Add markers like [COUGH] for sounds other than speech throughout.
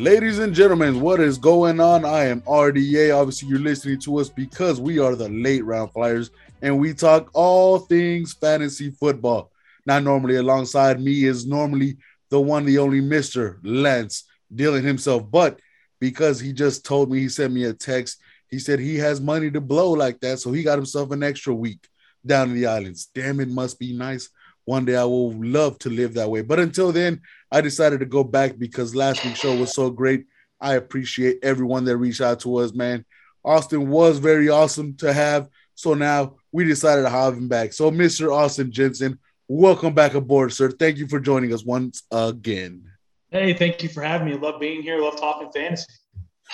Ladies and gentlemen, what is going on? I am RDA. Obviously, you're listening to us because we are the late round flyers and we talk all things fantasy football. Not normally alongside me is normally the one, the only Mr. Lance dealing himself. But because he just told me, he sent me a text. He said he has money to blow like that. So he got himself an extra week down in the islands. Damn, it must be nice. One day I will love to live that way. But until then, I decided to go back because last week's show was so great. I appreciate everyone that reached out to us, man. Austin was very awesome to have. So now we decided to have him back. So, Mr. Austin Jensen, welcome back aboard, sir. Thank you for joining us once again. Hey, thank you for having me. Love being here. Love talking fantasy.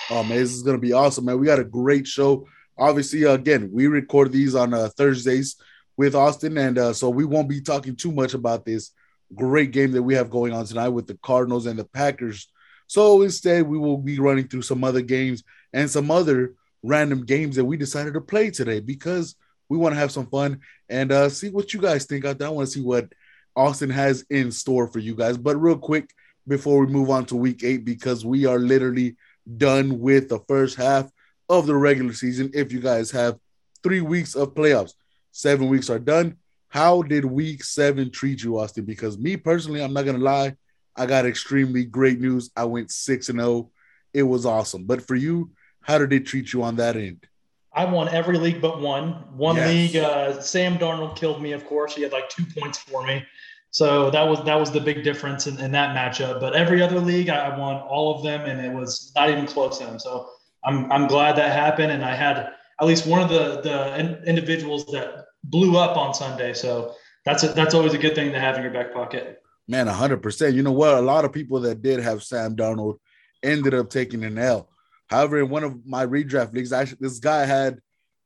Oh, man, this is going to be awesome, man. We got a great show. Obviously, again, we record these on uh, Thursdays with Austin. And uh, so we won't be talking too much about this great game that we have going on tonight with the Cardinals and the Packers. So instead, we will be running through some other games and some other random games that we decided to play today because we want to have some fun and uh, see what you guys think out there. I want to see what Austin has in store for you guys. But real quick, before we move on to week eight, because we are literally done with the first half of the regular season. If you guys have three weeks of playoffs, seven weeks are done. How did week seven treat you, Austin? Because me personally, I'm not gonna lie, I got extremely great news. I went six and zero. Oh. It was awesome. But for you, how did it treat you on that end? I won every league but one. One yes. league, uh, Sam Darnold killed me. Of course, he had like two points for me, so that was that was the big difference in, in that matchup. But every other league, I won all of them, and it was not even close to him. So I'm I'm glad that happened, and I had at least one of the the individuals that blew up on Sunday. So that's a, that's always a good thing to have in your back pocket. Man, hundred percent. You know what? A lot of people that did have Sam Darnold ended up taking an L. However, in one of my redraft leagues, actually, this guy had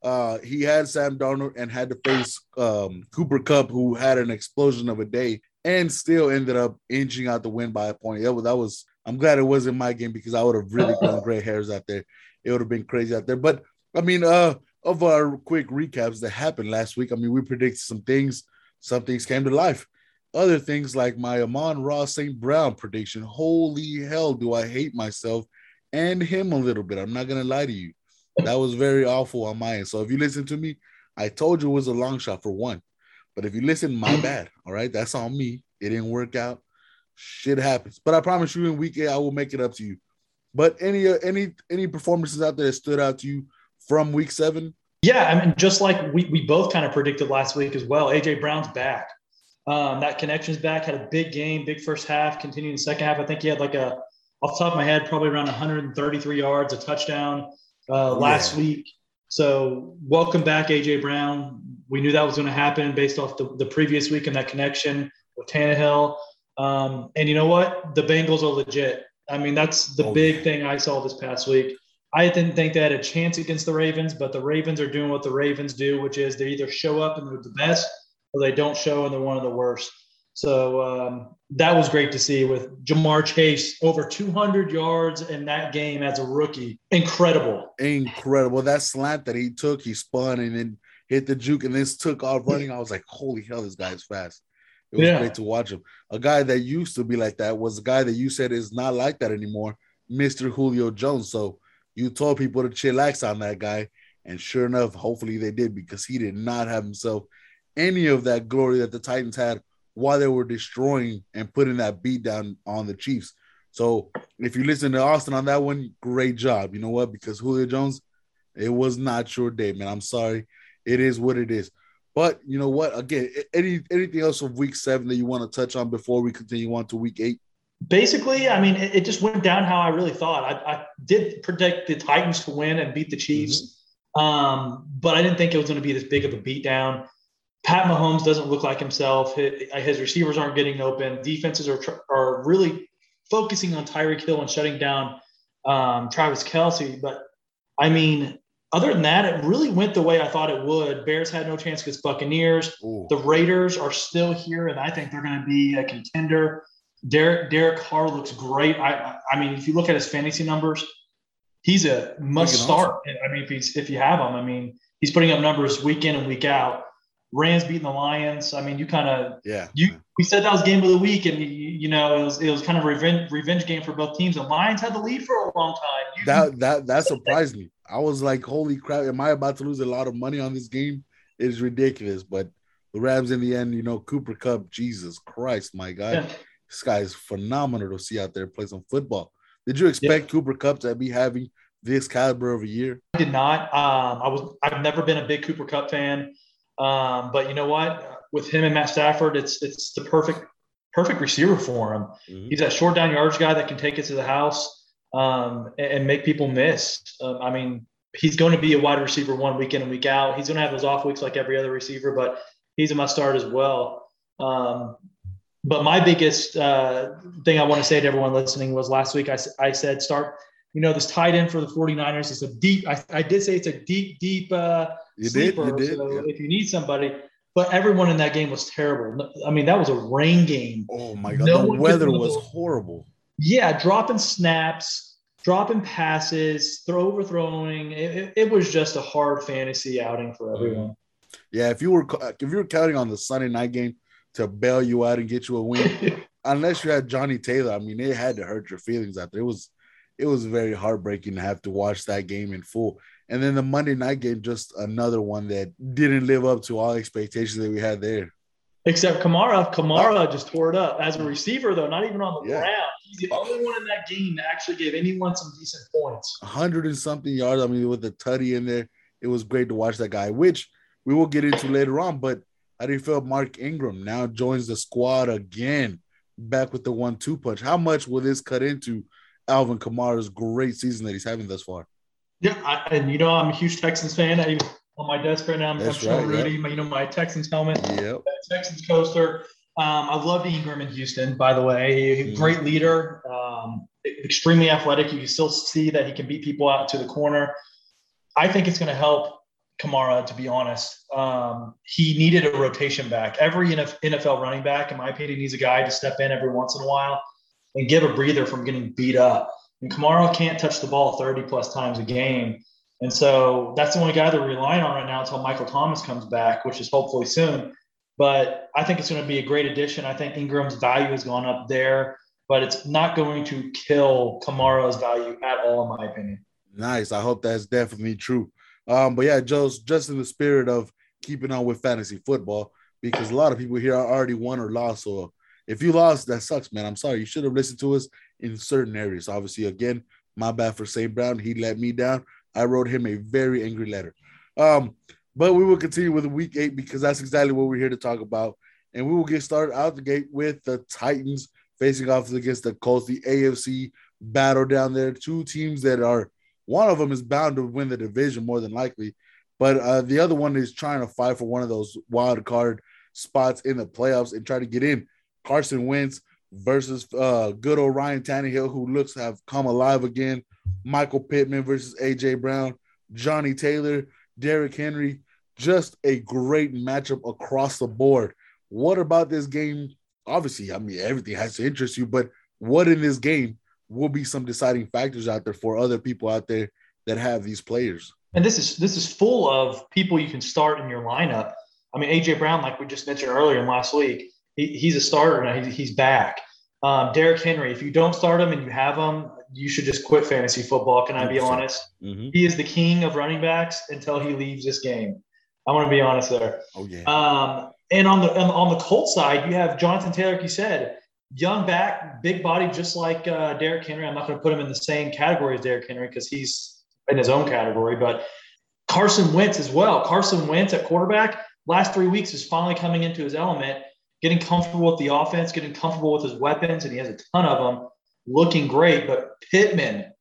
uh, he had Sam Darnold and had to face um, Cooper Kupp, who had an explosion of a day and still ended up inching out the win by a point. That was, that was I'm glad it wasn't my game because I would have really [LAUGHS] grown gray hairs out there. It would have been crazy out there. But I mean, uh, of our quick recaps that happened last week, I mean, we predicted some things, some things came to life. Other things like my Amon-Ra St. Brown prediction. Holy hell, do I hate myself and him a little bit. I'm not gonna lie to you. That was very awful on my end. So if you listen to me, I told you it was a long shot for one. But if you listen, my [CLEARS THROAT] bad. All right, that's on me. It didn't work out. Shit happens. But I promise you, in week eight, I will make it up to you. But any uh, any any performances out there that stood out to you from week seven? Yeah, I mean, just like we, we both kind of predicted last week as well. AJ Brown's back. Um, that connection's back. Had a big game, big first half. Continuing the second half, I think he had like a off the top of my head, probably around 133 yards, a touchdown uh, last yeah. week. So welcome back, AJ Brown. We knew that was going to happen based off the, the previous week and that connection with Tannehill. Um, and you know what? The Bengals are legit. I mean, that's the oh, big yeah. thing I saw this past week. I didn't think they had a chance against the Ravens, but the Ravens are doing what the Ravens do, which is they either show up and they're the best or they don't show and they're one of the worst. So um, that was great to see with Ja'Marr Chase over 200 yards in that game as a rookie. Incredible. Incredible. That slant that he took, he spun and then hit the juke and then took off running. I was like, holy hell, this guy is fast. It was yeah. great to watch him. A guy that used to be like that was a guy that you said is not like that anymore, Mr. Julio Jones. So you told people to chillax on that guy. And sure enough, hopefully they did because he did not have himself any of that glory that the Titans had while they were destroying and putting that beat down on the Chiefs. So if you listen to Austin on that one, great job. You know what? Because Julio Jones, it was not your day, man. I'm sorry. It is what it is. But you know what? Again, any anything else of week seven that you want to touch on before we continue on to week eight? Basically, I mean, it, it just went down how I really thought. I, I, did predict the Titans to win and beat the Chiefs, mm-hmm. um, but I didn't think it was going to be this big of a beatdown. Pat Mahomes doesn't look like himself. His receivers aren't getting open. Defenses are are really focusing on Tyreek Hill and shutting down um, Travis Kelce. But I mean, other than that, it really went the way I thought it would. Bears had no chance against Buccaneers. Ooh. The Raiders are still here, and I think they're going to be a contender. Derek Derek Carr looks great. I I mean, if you look at his fantasy numbers, he's a must start. I mean, if he's if you have him, I mean, he's putting up numbers week in and week out. Rams beating the Lions. I mean, you kind of yeah. You we said that was game of the week, and you, you, know it was it was kind of revenge revenge game for both teams. The Lions had the lead for a long time. You, that that that surprised me. I was like, holy crap! Am I about to lose a lot of money on this game? It's ridiculous, but the Rams in the end, you know, Cooper Kupp, Jesus Christ, my God, yeah. This guy is phenomenal to see out there play some football. Did you expect yeah. Cooper Kupp to be having this caliber of a year? I did not. Um, I was. I've never been a big Cooper Kupp fan, um, but you know what? With him and Matt Stafford, it's it's the perfect perfect receiver for him. Mm-hmm. He's that short down yards guy that can take it to the house um, and, and, make people miss. Um, I mean, he's going to be a wide receiver one week in and week out. He's going to have those off weeks like every other receiver, but he's a must start as well. Um, but my biggest uh, thing I want to say to everyone listening was last week I, I said start you know this tight end for the 49ers is a deep I, I did say it's a deep deep uh you sleeper. did, you did, so yeah. if you need somebody but everyone in that game was terrible i mean that was a rain game oh my god no the weather was horrible yeah dropping snaps dropping passes throw overthrowing it, it, it was just a hard fantasy outing for everyone yeah, if you were if you were counting on the Sunday night game to bail you out and get you a win, [LAUGHS] unless you had Johnny Taylor, I mean, it had to hurt your feelings out there. It was it was very heartbreaking to have to watch that game in full. And then the Monday night game, just another one that didn't live up to all expectations that we had there. Except Kamara, Kamara uh, just tore it up as a receiver, though, not even on the yeah. ground. He's the only one in that game that actually gave anyone some decent points. hundred and something yards. I mean, with the tutty in there, it was great to watch that guy. Which we will get into later on. But how do you feel Mark Ingram now joins the squad again, back with the one-two punch? How much will this cut into Alvin Kamara's great season that he's having thus far? Yeah, I, and you know I'm a huge Texans fan. I, on my desk right now, I'm, I'm showing right, Rudy, yeah. you know my Texans helmet, yep. Texans coaster. Um, I love Ingram in Houston, by the way. Mm-hmm. Great leader, um, extremely athletic. You can still see that he can beat people out to the corner. I think it's going to help Kamara, to be honest. Um, he needed a rotation back. Every NFL running back, in my opinion, needs a guy to step in every once in a while and give a breather from getting beat up. And Kamara can't touch the ball 30 plus times a game. And so that's the only guy they're relying on right now until Michael Thomas comes back, which is hopefully soon. But I think it's going to be a great addition. I think Ingram's value has gone up there, but it's not going to kill Kamara's value at all, in my opinion. Nice. I hope that's definitely true. Um, but yeah, Joe's just in the spirit of keeping on with fantasy football because a lot of people here are already won or lost. So if you lost, that sucks, man. I'm sorry. You should have listened to us in certain areas. Obviously, again, my bad for St. Brown. He let me down. I wrote him a very angry letter. Um, but we will continue with week eight because that's exactly what we're here to talk about. And we will get started out the gate with the Titans facing off against the Colts, the AFC battle down there. Two teams that are one of them is bound to win the division more than likely, but uh, the other one is trying to fight for one of those wild card spots in the playoffs and try to get in. Carson Wentz versus uh, good old Ryan Tannehill, who looks have come alive again. Michael Pittman versus AJ Brown, Johnny Taylor, Derrick Henry. Just a great matchup across the board. What about this game? Obviously, I mean, everything has to interest you, but what in this game will be some deciding factors out there for other people out there that have these players. And this is this is full of people you can start in your lineup. I mean, AJ Brown, like we just mentioned earlier in last week, he, he's a starter now. He's, he's back. Um, Derrick Henry, if you don't start him and you have him, you should just quit fantasy football. Can I be honest? Mm-hmm. He is the king of running backs until he leaves this game. I want to be honest there. Oh yeah. Um, and on the on the Colt side, you have Jonathan Taylor, like you said young back, big body, just like uh, Derrick Henry. I'm not going to put him in the same category as Derrick Henry because he's in his own category, but Carson Wentz as well. Carson Wentz at quarterback, last three weeks is finally coming into his element, getting comfortable with the offense, getting comfortable with his weapons, and he has a ton of them, looking great. But Pittman,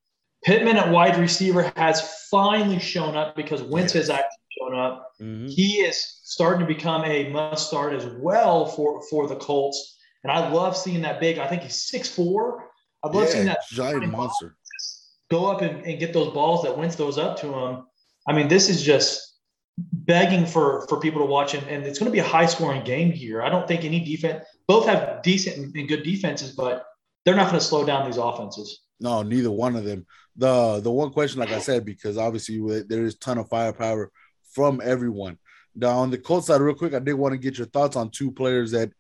Pittman at wide receiver has finally shown up because Wentz has actually shown up. Mm-hmm. He is starting to become a must start as well for, for the Colts. And I love seeing that big. I think he's six four. I love yeah, seeing that giant monster go up and, and get those balls that Wentz those up to him. I mean, this is just begging for for people to watch, and, and it's going to be a high scoring game here. I don't think any defense. Both have decent and good defenses, but they're not going to slow down these offenses. No, neither one of them. The the one question, like I said, because obviously there is ton of firepower from everyone. Now on the Colts side, real quick, I did want to get your thoughts on two players that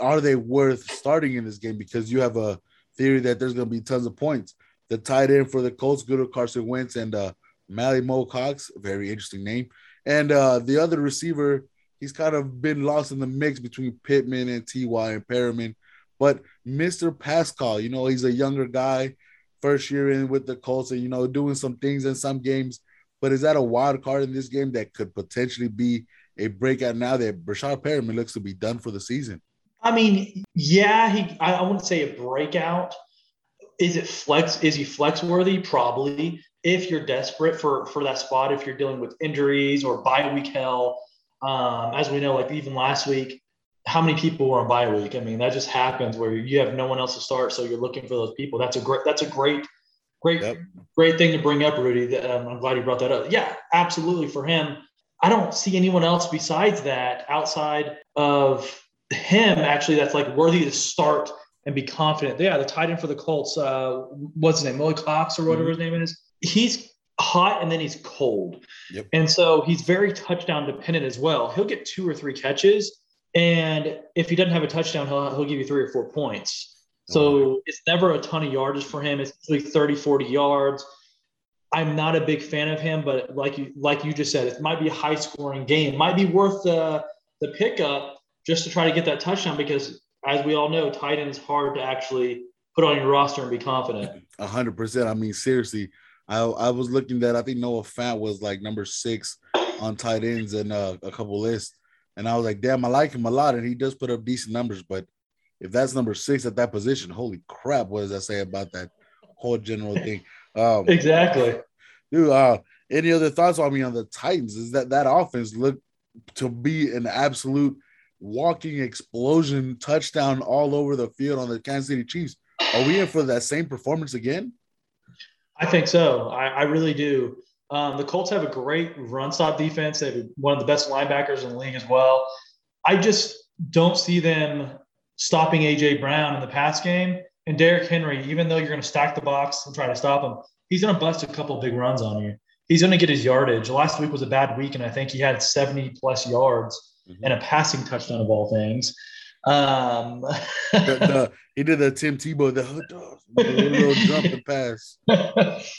are they worth starting in this game because you have a theory that there's going to be tons of points. The tight end for the Colts, good old Carson Wentz and uh, Molly Mo Cox, very interesting name, and uh, the other receiver, he's kind of been lost in the mix between Pittman and Ty and Perriman. But Mr. Pascal, you know, he's a younger guy, first year in with the Colts, and you know, doing some things in some games. But is that a wild card in this game that could potentially be a breakout now that Breshad Perriman looks to be done for the season? I mean, yeah, he. I, I wouldn't say a breakout. Is it flex? Is he flex worthy? Probably. If you're desperate for for that spot, if you're dealing with injuries or bye week hell, um, as we know, like even last week, how many people were on bye week? I mean, that just happens where you have no one else to start, so you're looking for those people. That's a great. That's a great, great, yep. great thing to bring up, Rudy. Um, I'm glad you brought that up. Yeah, absolutely. For him, I don't see anyone else besides that outside of him actually that's like worthy to start and be confident. Yeah, the tight end for the Colts, uh, what's his name, Molly Cox or whatever mm-hmm. his name is. He's hot and then he's cold, yep. and so he's very touchdown dependent as well. He'll get two or three catches, and if he doesn't have a touchdown, he'll he'll give you three or four points. So it's never a ton of yardage for him. It's usually 30, 40 yards. I'm not a big fan of him, but like you like you just said, it might be a high scoring game. It might be worth the the pickup just to try to get that touchdown because, as we all know, tight end's hard to actually put on your roster and be confident. Hundred percent. I mean, seriously, I I was looking that I think Noah Fant was like number six on tight ends in uh, a couple lists, and I was like, damn, I like him a lot, and he does put up decent numbers. But if that's number six at that position, holy crap, what does that say about that whole general [LAUGHS] thing? Um, exactly, dude. Uh, any other thoughts on me on the Titans? Is that that offense looked to be an absolute walking explosion touchdown all over the field on the Kansas City Chiefs. Are we in for that same performance again? I think so. I, I really do. Um, the Colts have a great run stop defense. They have one of the best linebackers in the league as well. I just don't see them stopping AJ Brown in the pass game. And Derrick Henry, even though you're going to stack the box and try to stop him, he's going to bust a couple big runs on you. He's going to get his yardage. Last week was a bad week, and I think he had 70 plus yards mm-hmm. and a passing touchdown of all things. Um, [LAUGHS] the, the, he did the Tim Tebow, the, the little jump and pass.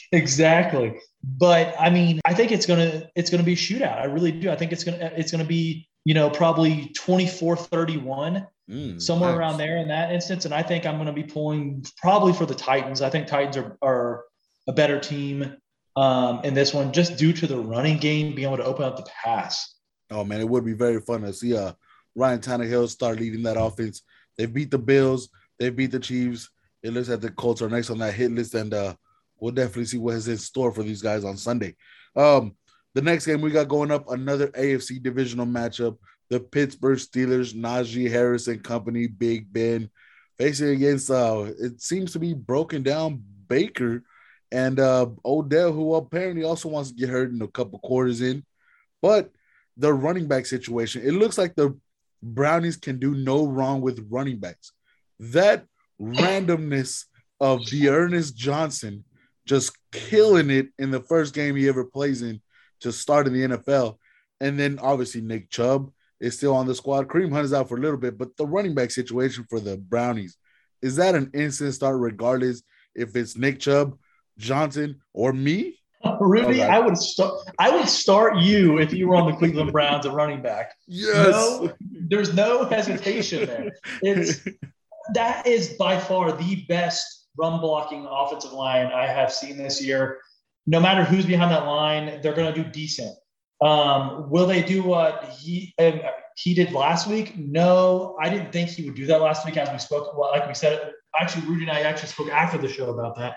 [LAUGHS] exactly. But I mean, I think it's gonna it's gonna be a shootout. I really do. I think it's gonna it's gonna be you know probably 24 31 mm, somewhere nice. around there in that instance and i think i'm going to be pulling probably for the titans i think titans are, are a better team um, in this one just due to the running game being able to open up the pass Oh man, it would be very fun to see uh Ryan Tannehill start leading that offense. They beat the Bills, they beat the Chiefs. It looks like the Colts are next on that hit list, and uh we'll definitely see what is in store for these guys on Sunday. Um, the next game we got going up another AFC divisional matchup. The Pittsburgh Steelers, Najee Harris and company, Big Ben, facing against uh it seems to be broken down Baker and uh Odell, who apparently also wants to get hurt in a couple quarters in. But the running back situation. It looks like the Brownies can do no wrong with running backs. That randomness of D'Ernest Johnson just killing it in the first game he ever plays in to start in the NFL. And then obviously Nick Chubb is still on the squad. Kareem Hunt is out for a little bit, but the running back situation for the Brownies is that an instant start, regardless if it's Nick Chubb, Johnson, or me? [LAUGHS] Rudy. I would start. I would start you if you were on the Cleveland Browns at running back. Yes. No, there's no hesitation there. It's that is by far the best run blocking offensive line I have seen this year. No matter who's behind that line, they're going to do decent. Um, will they do what he um, he did last week? No, I didn't think he would do that last week. As we spoke, well, like we said, actually, Rudy and I actually spoke after the show about that.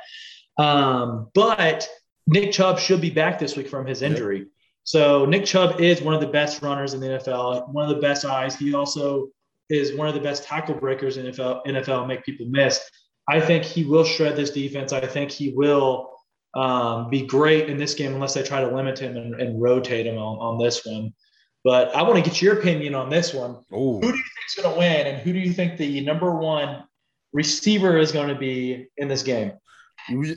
Um, but Nick Chubb should be back this week from his injury. Yep. So Nick Chubb is one of the best runners in the NFL, one of the best eyes. He also is one of the best tackle breakers in NFL, NFL make people miss. I think he will shred this defense. I think he will um, be great in this game unless they try to limit him and, and rotate him on, on this one. But I want to get your opinion on this one. Ooh. Who do you think is going to win, and who do you think the number one receiver is going to be in this game?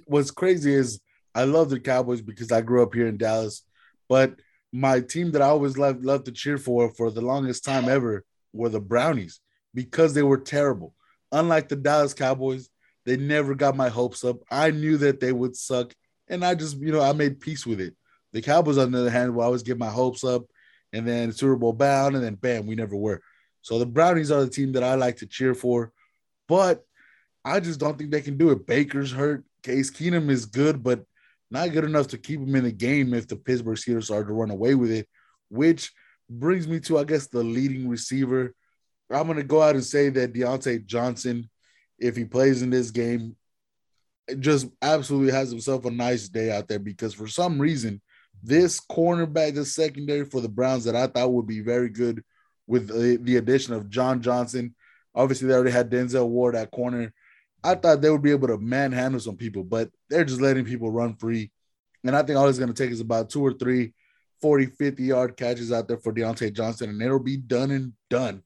What's crazy is I love the Cowboys because I grew up here in Dallas, but my team that I always loved love to cheer for for the longest time ever were the Brownies because they were terrible. Unlike the Dallas Cowboys, they never got my hopes up. I knew that they would suck, and I just, you know, I made peace with it. The Cowboys, on the other hand, will always get my hopes up, and then Super Bowl bound, and then bam, we never were. So the Brownies are the team that I like to cheer for, but I just don't think they can do it. Baker's hurt. Case Keenum is good, but not good enough to keep him in the game if the Pittsburgh Steelers are to run away with it, which brings me to, I guess, the leading receiver. I'm going to go out and say that Diontae Johnson, if he plays in this game, just absolutely has himself a nice day out there because for some reason, this cornerback, the secondary for the Browns that I thought would be very good with the, the addition of John Johnson. Obviously, they already had Denzel Ward at corner. I thought they would be able to manhandle some people, but they're just letting people run free. And I think all it's going to take is about two or three 40, 50 yard catches out there for Diontae Johnson, and it'll be done and done.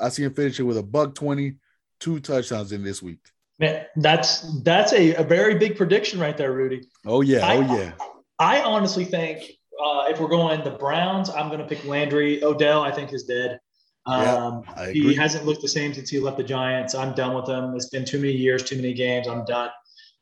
I see him finishing with a buck 20, two touchdowns in this week. Man, that's that's a, a very big prediction right there, Rudy. Oh yeah, I, oh yeah. I honestly think uh, if we're going the Browns, I'm going to pick Landry. Odell, I think is dead. Um, yeah, he hasn't looked the same since he left the Giants. I'm done with him. It's been too many years, too many games. I'm done.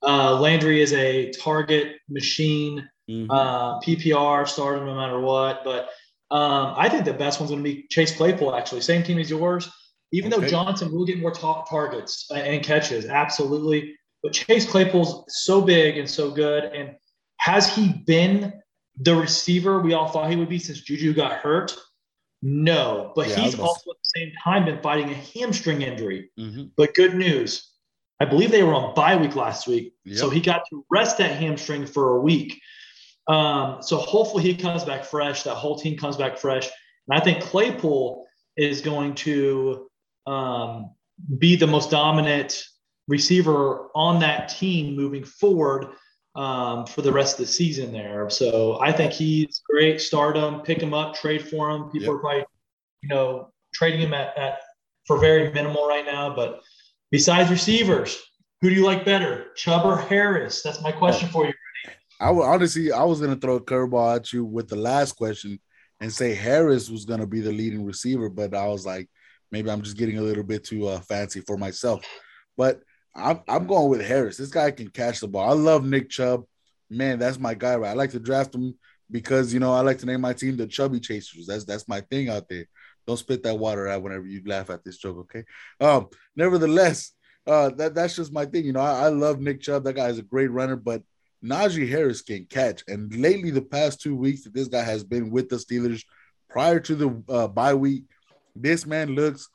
Uh, Landry is a target machine. Mm-hmm. Uh, PPR started no matter what. But um, I think the best one's going to be Chase Claypool, actually. Same team as yours. Even okay. though Johnson will get more targets and catches, absolutely. But Chase Claypool's so big and so good. And has he been the receiver we all thought he would be since Juju got hurt? No, but yeah, he's also at the same time been fighting a hamstring injury. Mm-hmm. But good news, I believe they were on bye week last week, yep. so he got to rest that hamstring for a week. Um, so hopefully he comes back fresh. That whole team comes back fresh, and I think Claypool is going to um, be the most dominant receiver on that team moving forward um, for the rest of the season there. So I think he's great. Start him, pick him up, trade for him. People yep. are probably, you know, trading him at, at for very minimal right now. But besides receivers, who do you like better, Chubb or Harris? That's my question for you. I would honestly, I was gonna throw a curveball at you with the last question and say Harris was gonna be the leading receiver, but I was like, maybe I'm just getting a little bit too uh, fancy for myself. But I'm I'm going with Harris. This guy can catch the ball. I love Nick Chubb. Man, that's my guy. Right? I like to draft him because you know I like to name my team the Chubby Chasers. That's that's my thing out there. Don't spit that water out whenever you laugh at this joke, okay? Um, nevertheless, uh, that that's just my thing. You know, I, I love Nick Chubb. That guy is a great runner, but Najee Harris can catch. And lately, the past two weeks that this guy has been with the Steelers, prior to the uh, bye week, this man looks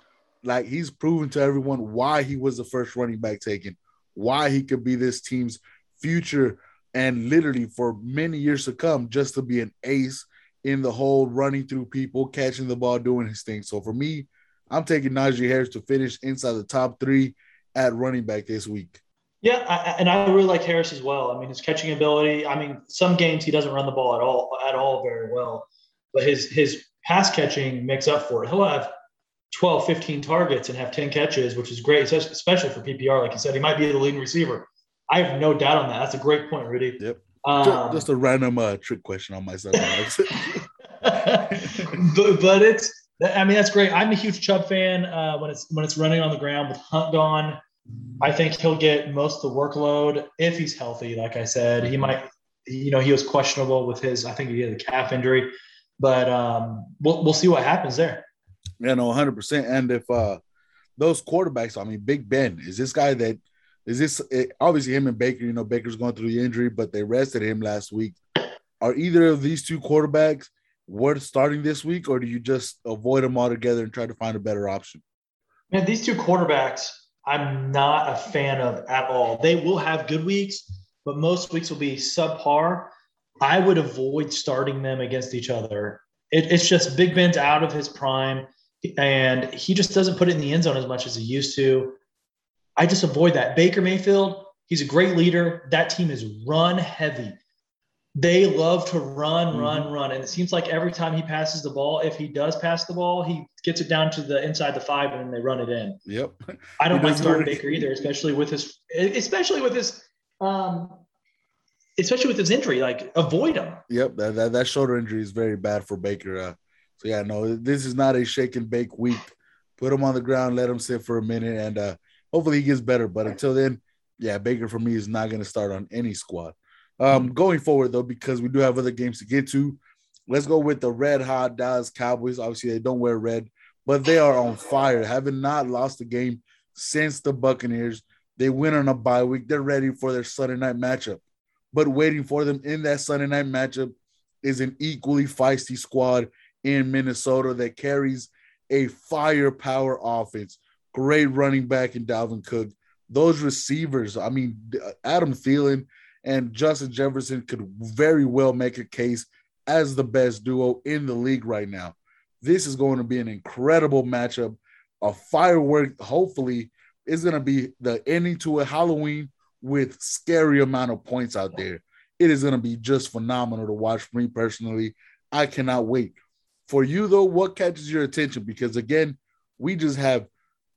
like he's proven to everyone why he was the first running back taken, why he could be this team's future, and literally for many years to come, just to be an ace in the hole, running through people, catching the ball, doing his thing. So for me, I'm taking Najee Harris to finish inside the top three at running back this week. Yeah, I, and I really like Harris as well. I mean, his catching ability. I mean, some games he doesn't run the ball at all at all very well, but his his pass catching makes up for it. He'll have 12, 15 targets and have 10 catches, which is great, especially for PPR. Like you said, he might be the leading receiver. I have no doubt on that. That's a great point, Rudy. Yep. Um, just a random uh, trick question on myself. [LAUGHS] [LAUGHS] but, but it's, I mean, that's great. I'm a huge Chubb fan. Uh, when it's when it's running on the ground with Hunt gone, I think he'll get most of the workload if he's healthy. Like I said, he might. You know, he was questionable with his. I think he had a calf injury, but um, we'll we'll see what happens there. Yeah, know, 100. percent And if uh those quarterbacks, I mean, Big Ben is this guy that is this it, obviously him and Baker. You know, Baker's going through the injury, but they rested him last week. Are either of these two quarterbacks worth starting this week, or do you just avoid them altogether and try to find a better option? Man, these two quarterbacks, I'm not a fan of at all. They will have good weeks, but most weeks will be subpar. I would avoid starting them against each other. It, it's just Big Ben's out of his prime and he just doesn't put it in the end zone as much as he used to. I just avoid that. Baker Mayfield, he's a great leader. That team is run heavy. They love to run, mm-hmm. run, run. And it seems like every time he passes the ball, if he does pass the ball, he gets it down to the inside the five and then they run it in. Yep. I don't mind starting Baker either, especially with his especially with his um especially with his injury, like avoid him. Yep, that, that, that shoulder injury is very bad for Baker. Uh, so yeah, no, this is not a shake and bake week. Put him on the ground, let him sit for a minute, and uh, hopefully he gets better. But until then, yeah, Baker for me is not going to start on any squad. Um, going forward though, because we do have other games to get to, let's go with the red hot Dallas Cowboys. Obviously, they don't wear red, but they are on fire, having not lost a game since the Buccaneers. They win on a bye week. They're ready for their Sunday night matchup. But waiting for them in that Sunday night matchup is an equally feisty squad in Minnesota that carries a firepower offense. Great running back in Dalvin Cook. Those receivers, I mean, uh, Adam Thielen and Justin Jefferson could very well make a case as the best duo in the league right now. This is going to be an incredible matchup. A firework, hopefully, is going to be the ending to a Halloween with scary amount of points out there. It is going to be just phenomenal to watch for me personally. I cannot wait. For you, though, what catches your attention? Because again, we just have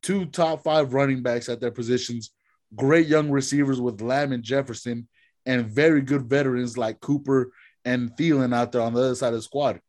two top five running backs at their positions, great young receivers with Lamb and Jefferson, and very good veterans like Cooper and Thielen out there on the other side of the squad.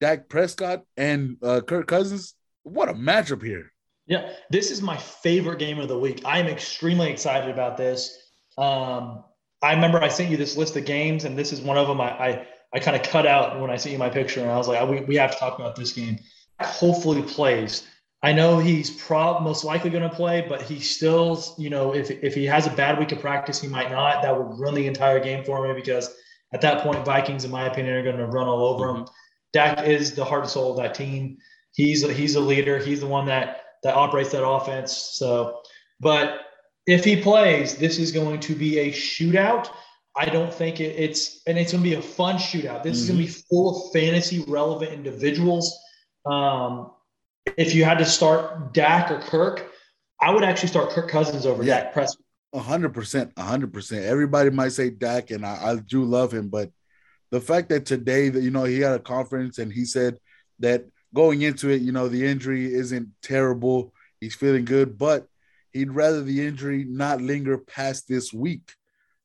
Dak Prescott and uh, Kirk Cousins, what a matchup here. Yeah, this is my favorite game of the week. I am extremely excited about this. Um, I remember I sent you this list of games, and this is one of them I, I, I kind of cut out when I you my picture, and I was like, we, we have to talk about this game. Hopefully plays. I know he's prob most likely going to play, but he still, you know, if if he has a bad week of practice, he might not. That would run the entire game for me because at that point, Vikings, in my opinion, are going to run all over him. Mm-hmm. Dak is the heart and soul of that team. He's a, he's a leader. He's the one that that operates that offense. So, but if he plays, this is going to be a shootout. I don't think it, it's and it's going to be a fun shootout. This mm-hmm. is going to be full of fantasy relevant individuals. Um, if you had to start Dak or Kirk, I would actually start Kirk Cousins over yeah. Dak Prescott. A hundred percent, a hundred percent. Everybody might say Dak, and I, I do love him, but the fact that today that you know he had a conference and he said that going into it, you know, the injury isn't terrible. He's feeling good, but he'd rather the injury not linger past this week.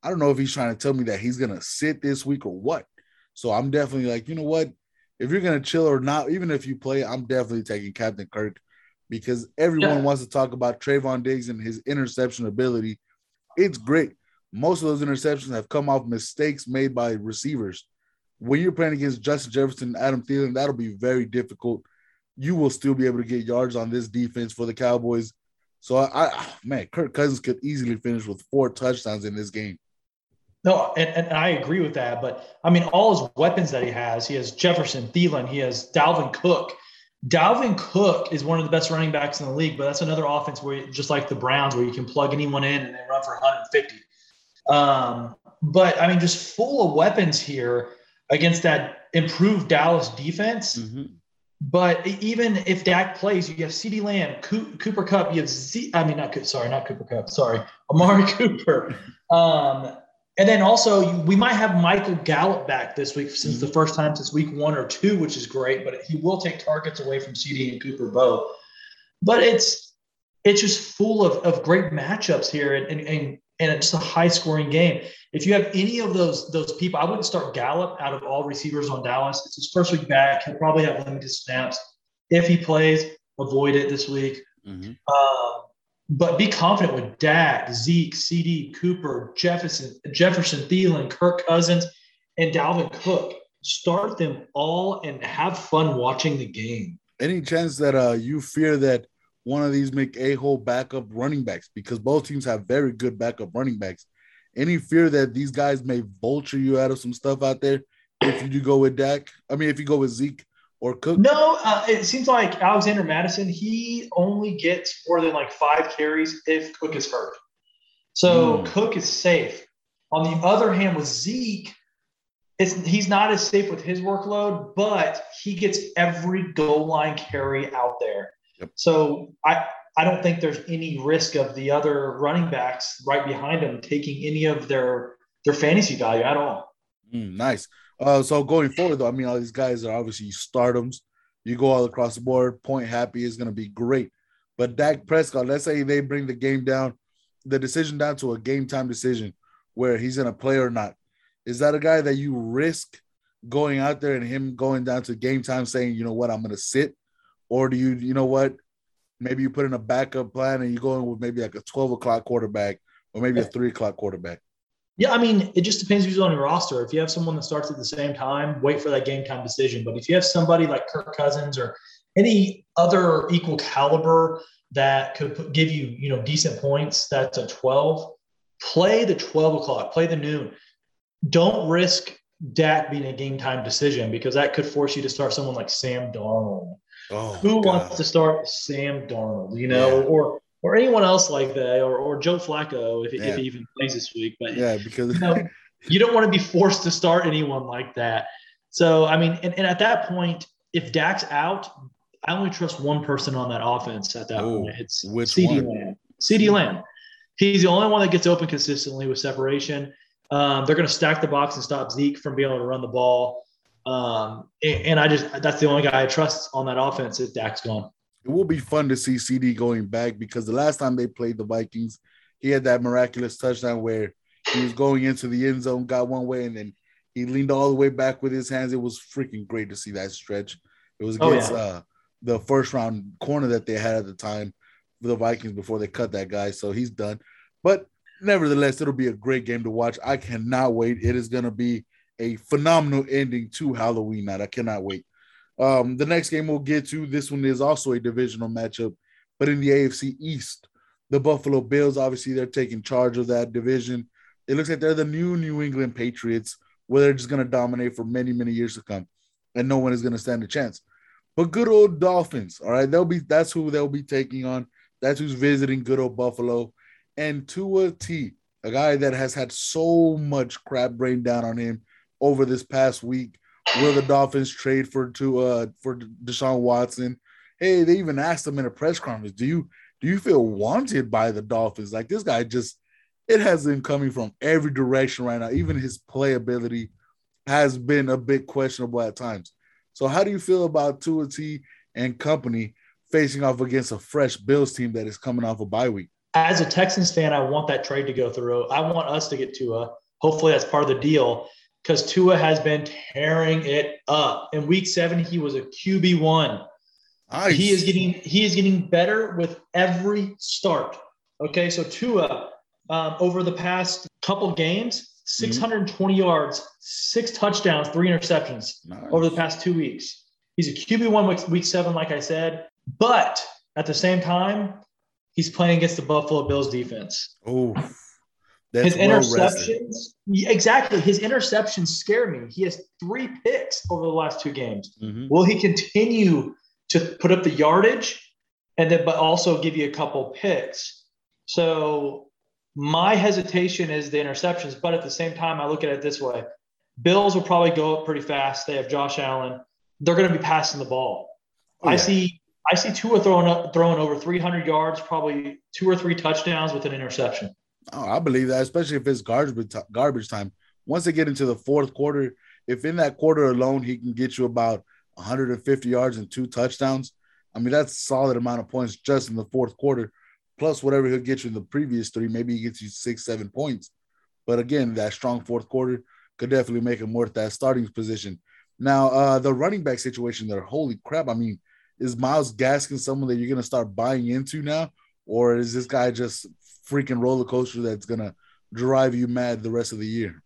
I don't know if he's trying to tell me that he's gonna sit this week or what. So I'm definitely like, you know what? If you're gonna chill or not, even if you play, I'm definitely taking Captain Kirk because everyone yeah. wants to talk about Trevon Diggs and his interception ability it's great. Most of those interceptions have come off mistakes made by receivers. When you're playing against Justin Jefferson, Adam Thielen, that'll be very difficult. You will still be able to get yards on this defense for the Cowboys. So I, I man, Kirk Cousins could easily finish with four touchdowns in this game. No, and, and I agree with that. But I mean, all his weapons that he has, he has Jefferson, Thielen, he has Dalvin Cook. Dalvin Cook is one of the best running backs in the league, but that's another offense where, just like the Browns, where you can plug anyone in and they run for 150. Um, but I mean, just full of weapons here against that improved Dallas defense. Mm-hmm. But even if Dak plays, you have CeeDee Lamb, Cooper Kupp, you have Z. I mean, not sorry, not Cooper Kupp, Sorry, Amari [LAUGHS] Cooper. Um, and then also, we might have Michael Gallup back this week since mm-hmm. the first time since week one or two, which is great. But he will take targets away from CeeDee and Cooper both. But it's it's just full of, of great matchups here, and, and and and it's a high scoring game. If you have any of those those people, I wouldn't start Gallup out of all receivers on Dallas. It's his first week back. He'll probably have limited snaps. If he plays, avoid it this week. Mm-hmm. Uh, but be confident with Dak, Zeke, CeeDee, Cooper, Jefferson, Jefferson, Thielen, Kirk Cousins, and Dalvin Cook. Start them all and have fun watching the game. Any chance that uh, you fear that one of these make a hole backup running backs because both teams have very good backup running backs? Any fear that these guys may vulture you out of some stuff out there if you do go with Dak? I mean, if you go with Zeke or Cook? No, uh, it seems like Alexander Mattison, he only gets more than like five carries if Cook is hurt. So mm. Cook is safe. On the other hand, with Zeke, it's, he's not as safe with his workload, but he gets every goal line carry out there. Yep. So I, I don't think there's any risk of the other running backs right behind him taking any of their their fantasy value at all. Mm, nice. Uh, so going forward, though, I mean, all these guys are obviously stardoms. You go all across the board. Point happy is going to be great. But Dak Prescott, let's say they bring the game down, the decision down to a game time decision where he's going to play or not. Is that a guy that you risk going out there and him going down to game time saying, you know what, I'm going to sit? Or do you, you know what, maybe you put in a backup plan and you go in with maybe like a 12 o'clock quarterback or maybe a three o'clock quarterback? Yeah, I mean, it just depends who's on your roster. If you have someone that starts at the same time, wait for that game time decision. But if you have somebody like Kirk Cousins or any other equal caliber that could give you, you know, decent points, that's a 12. Play the 12 o'clock, play the noon. Don't risk Dak being a game time decision because that could force you to start someone like Sam Darnold. Oh, Who God. wants to start Sam Darnold, you know, yeah. or or anyone else like that, or, or Joe Flacco if, yeah. if he even plays this week. But yeah, because you, know, [LAUGHS] you don't want to be forced to start anyone like that. So I mean, and, and at that point, if Dak's out, I only trust one person on that offense at that Ooh, point. It's CeeDee Lamb. CeeDee Lamb. He's the only one that gets open consistently with separation. Um, they're going to stack the box and stop Zeke from being able to run the ball. Um, and, and, I just that's the only guy I trust on that offense is Dak's gone. It will be fun to see CeeDee going back because the last time they played the Vikings, he had that miraculous touchdown where he was going into the end zone, got one way, and then he leaned all the way back with his hands. It was freaking great to see that stretch. It was against oh, yeah. uh, the first round corner that they had at the time for the Vikings before they cut that guy. So he's done. But nevertheless, it'll be a great game to watch. I cannot wait. It is going to be a phenomenal ending to Halloween night. I cannot wait. Um, the next game we'll get to, this one is also a divisional matchup, but in the AFC East, the Buffalo Bills, obviously, they're taking charge of that division. It looks like they're the new New England Patriots, where they're just going to dominate for many, many years to come, and no one is going to stand a chance. But good old Dolphins, all right, they'll be that's who they'll be taking on. That's who's visiting good old Buffalo and Tua T, a guy that has had so much crap rain down on him over this past week. Will the Dolphins trade for to uh for Deshaun Watson? Hey, they even asked him in a press conference, do you do you feel wanted by the Dolphins? Like this guy just it has been coming from every direction right now. Even his playability has been a bit questionable at times. So how do you feel about Tua T and company facing off against a fresh Bills team that is coming off a bye week? as a Texans fan, I want that trade to go through. I want us to get Tua. Hopefully, that's part of the deal because Tua has been tearing it up. In Week Seven, he was a QB one. Nice. He is getting he is getting better with every start. Okay, so Tua um, over the past couple games, 620 mm-hmm. yards, six touchdowns, three interceptions nice. over the past two weeks. He's a QB one week, week seven, like I said, but at the same time, he's playing against the Buffalo Bills defense. Oh, his interceptions, exactly. His interceptions scare me. He has three picks over the last two games. Mm-hmm. Will he continue to put up the yardage and then, but also give you a couple picks? So my hesitation is the interceptions, but at the same time, I look at it this way: Bills will probably go up pretty fast. They have Josh Allen. They're going to be passing the ball. Oh, yeah. I see I see Tua throwing up, throwing over 300 yards, probably two or three touchdowns with an interception. Oh, I believe that, especially if it's garbage garbage time. Once they get into the fourth quarter, if in that quarter alone he can get you about 150 yards and two touchdowns, I mean that's solid amount of points just in the fourth quarter. Plus whatever he'll get you in the previous three, maybe he gets you six, seven points. But again, that strong fourth quarter could definitely make him worth that starting position. Now, uh, the running back situation there, holy crap! I mean, is Myles Gaskin someone that you're going to start buying into now, or is this guy just freaking roller coaster that's going to drive you mad the rest of the year?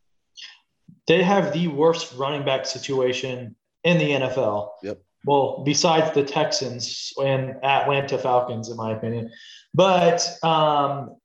They have the worst running back situation in the NFL. Yep. Well, besides the Texans and Atlanta Falcons, in my opinion, but um,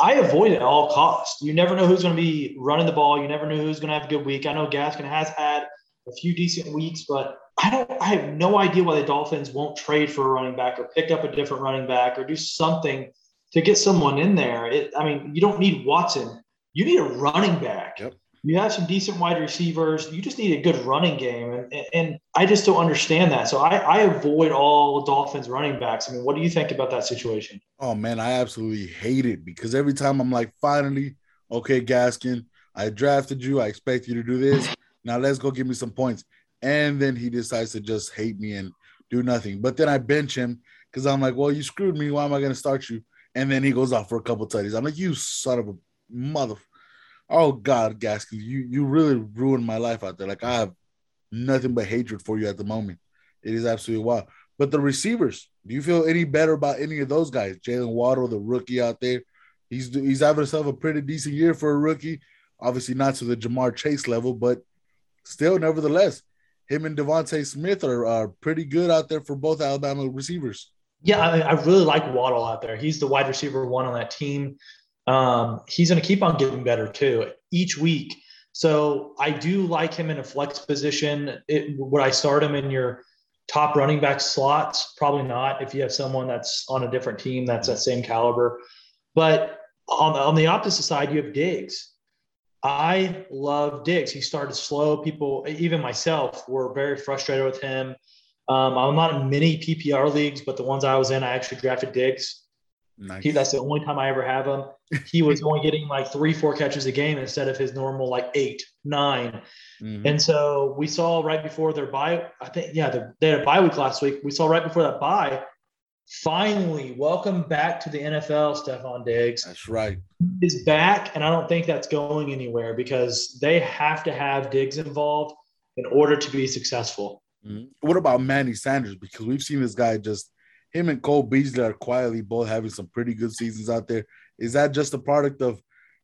I avoid it at all costs. You never know who's going to be running the ball. You never know who's going to have a good week. I know Gaskin has had a few decent weeks, but I don't. I have no idea why the Dolphins won't trade for a running back or pick up a different running back or do something to get someone in there. It, I mean, you don't need Watson. You need a running back. Yep. You have some decent wide receivers. You just need a good running game, and, and I just don't understand that. So I, I avoid all Dolphins running backs. I mean, what do you think about that situation? Oh man, I absolutely hate it because every time I'm like, finally, okay, Gaskin, I drafted you. I expect you to do this. Now let's go give me some points and then he decides to just hate me and do nothing. But then I bench him because I'm like, well, you screwed me. Why am I going to start you? And then he goes off for a couple tutties. I'm like, you son of a mother. Oh God, Gaskins, you you really ruined my life out there. Like I have nothing but hatred for you at the moment. It is absolutely wild. But the receivers, do you feel any better about any of those guys? Jaylen Waddle, the rookie out there, he's he's having himself a pretty decent year for a rookie. Obviously, not to the Ja'Marr Chase level, but still, nevertheless, him and DeVonta Smith are, are pretty good out there for both Alabama receivers. Yeah, I, I really like Waddle out there. He's the wide receiver one on that team. Um, he's going to keep on getting better too each week. So I do like him in a flex position. It, would I start him in your top running back slots? Probably not. If you have someone that's on a different team that's that same caliber. But on, on the opposite side, you have Diggs. I love Diggs. He started slow. People, even myself, were very frustrated with him. Um, I'm not in many PPR leagues, but the ones I was in, I actually drafted Diggs. Nice. He, that's the only time I ever have him. He was only getting like three, four catches a game instead of his normal like eight, 9 mm-hmm. And so we saw right before their bye, I think, yeah, they had a bye week last week. We saw right before that bye, finally, welcome back to the NFL, Stefon Diggs. That's right. Is back, and I don't think that's going anywhere because they have to have Diggs involved in order to be successful. Mm-hmm. What about Manny Sanders? Because we've seen this guy just him and Cole Beasley are quietly both having some pretty good seasons out there. Is that just a product of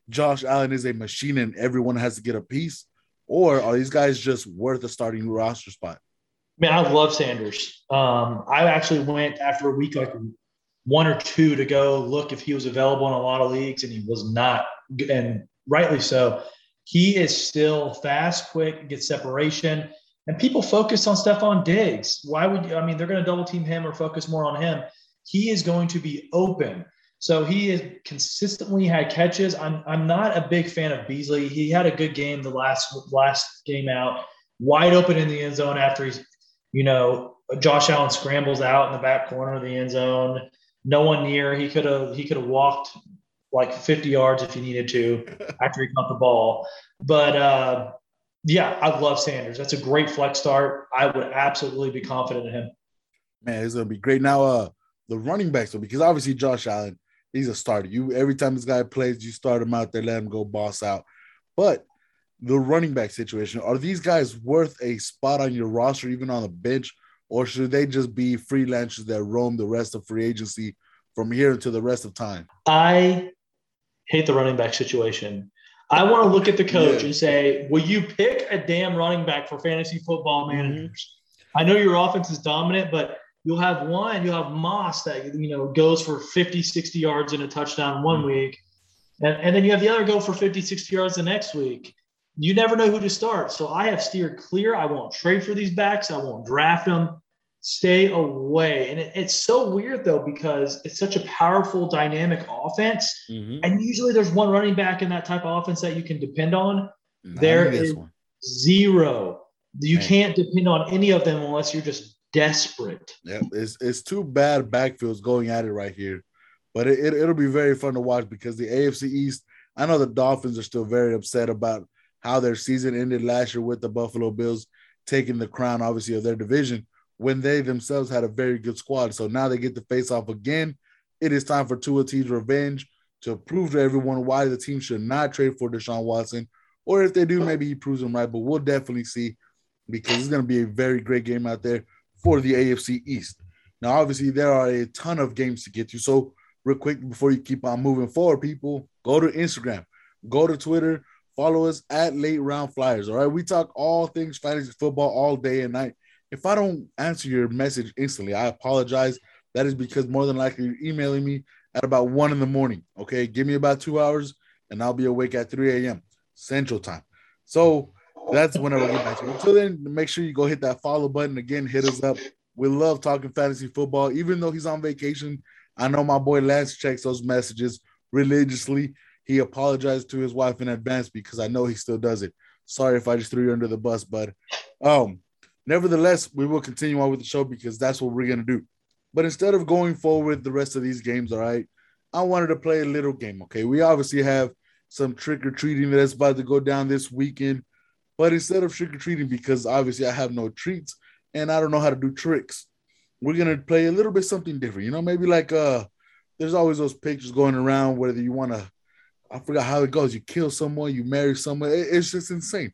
Josh Allen is a machine and everyone has to get a piece? Or are these guys just worth a starting roster spot? Man, I love Sanders. Um, I actually went after a week, like one or two, to go look if he was available in a lot of leagues, and he was not, and rightly so. He is still fast, quick, gets separation, and people focus on Stefon Diggs. Why would you? I mean, they're going to double team him or focus more on him. He is going to be open. So he has consistently had catches. I'm I'm not a big fan of Beasley. He had a good game the last last game out, wide open in the end zone after he's you know, Josh Allen scrambles out in the back corner of the end zone. No one near. He could have he could have walked like 50 yards if he needed to after he caught the ball. But uh, yeah, I love Sanders. That's a great flex start. I would absolutely be confident in him. Man, it's gonna be great. Now, uh, the running backs, though, because obviously Josh Allen, he's a starter. You every time this guy plays, you start him out there, let him go boss out. But the running back situation. Are these guys worth a spot on your roster, even on the bench, or should they just be freelancers that roam the rest of free agency from here until the rest of time? I hate the running back situation. I want to look at the coach yeah. and say, "Will you pick a damn running back for fantasy football mm-hmm. managers?" Mm-hmm. I know your offense is dominant, but you'll have one, you'll have Moss that you know goes for 50, 60 yards and a touchdown one mm-hmm. week. And, and then you have the other go for 50, 60 yards the next week you never know who to start. So I have steered clear. I won't trade for these backs. I won't draft them. Stay away. And it, it's so weird though because it's such a powerful, dynamic offense. Mm-hmm. And usually there's one running back in that type of offense that you can depend on. Not there is one. zero. You Man. can't depend on any of them unless you're just desperate. Yeah, it's it's two bad backfields going at it right here. But it, it, it'll be very fun to watch because the AFC East, I know the Dolphins are still very upset about how their season ended last year with the Buffalo Bills taking the crown, obviously, of their division when they themselves had a very good squad. So now they get to face off again. It is time for Tua T's revenge to prove to everyone why the team should not trade for Deshaun Watson. Or if they do, maybe he proves them right. But we'll definitely see because it's going to be a very great game out there for the AFC East. Now, obviously, there are a ton of games to get to. So, real quick, before you keep on moving forward, people, go to Instagram, go to Twitter, Follow us at Late Round Flyers. All right. We talk all things fantasy football all day and night. If I don't answer your message instantly, I apologize. That is because more than likely you're emailing me at about one in the morning. Okay. Give me about two hours and I'll be awake at 3 a.m. Central Time. So that's whenever I get back to you. Until then, make sure you go hit that follow button. Again, hit us up. We love talking fantasy football. Even though he's on vacation, I know my boy Lance checks those messages religiously. He apologized to his wife in advance because I know he still does it. Sorry if I just threw you under the bus, bud. um, nevertheless, we will continue on with the show because that's what we're gonna do. But instead of going forward the rest of these games, all right, I wanted to play a little game. Okay, we obviously have some trick or treating that's about to go down this weekend, but instead of trick or treating, because obviously I have no treats and I don't know how to do tricks, we're gonna play a little bit something different. You know, maybe like uh, there's always those pictures going around whether you want to I forgot how it goes. You kill someone, you marry someone. it's just insane.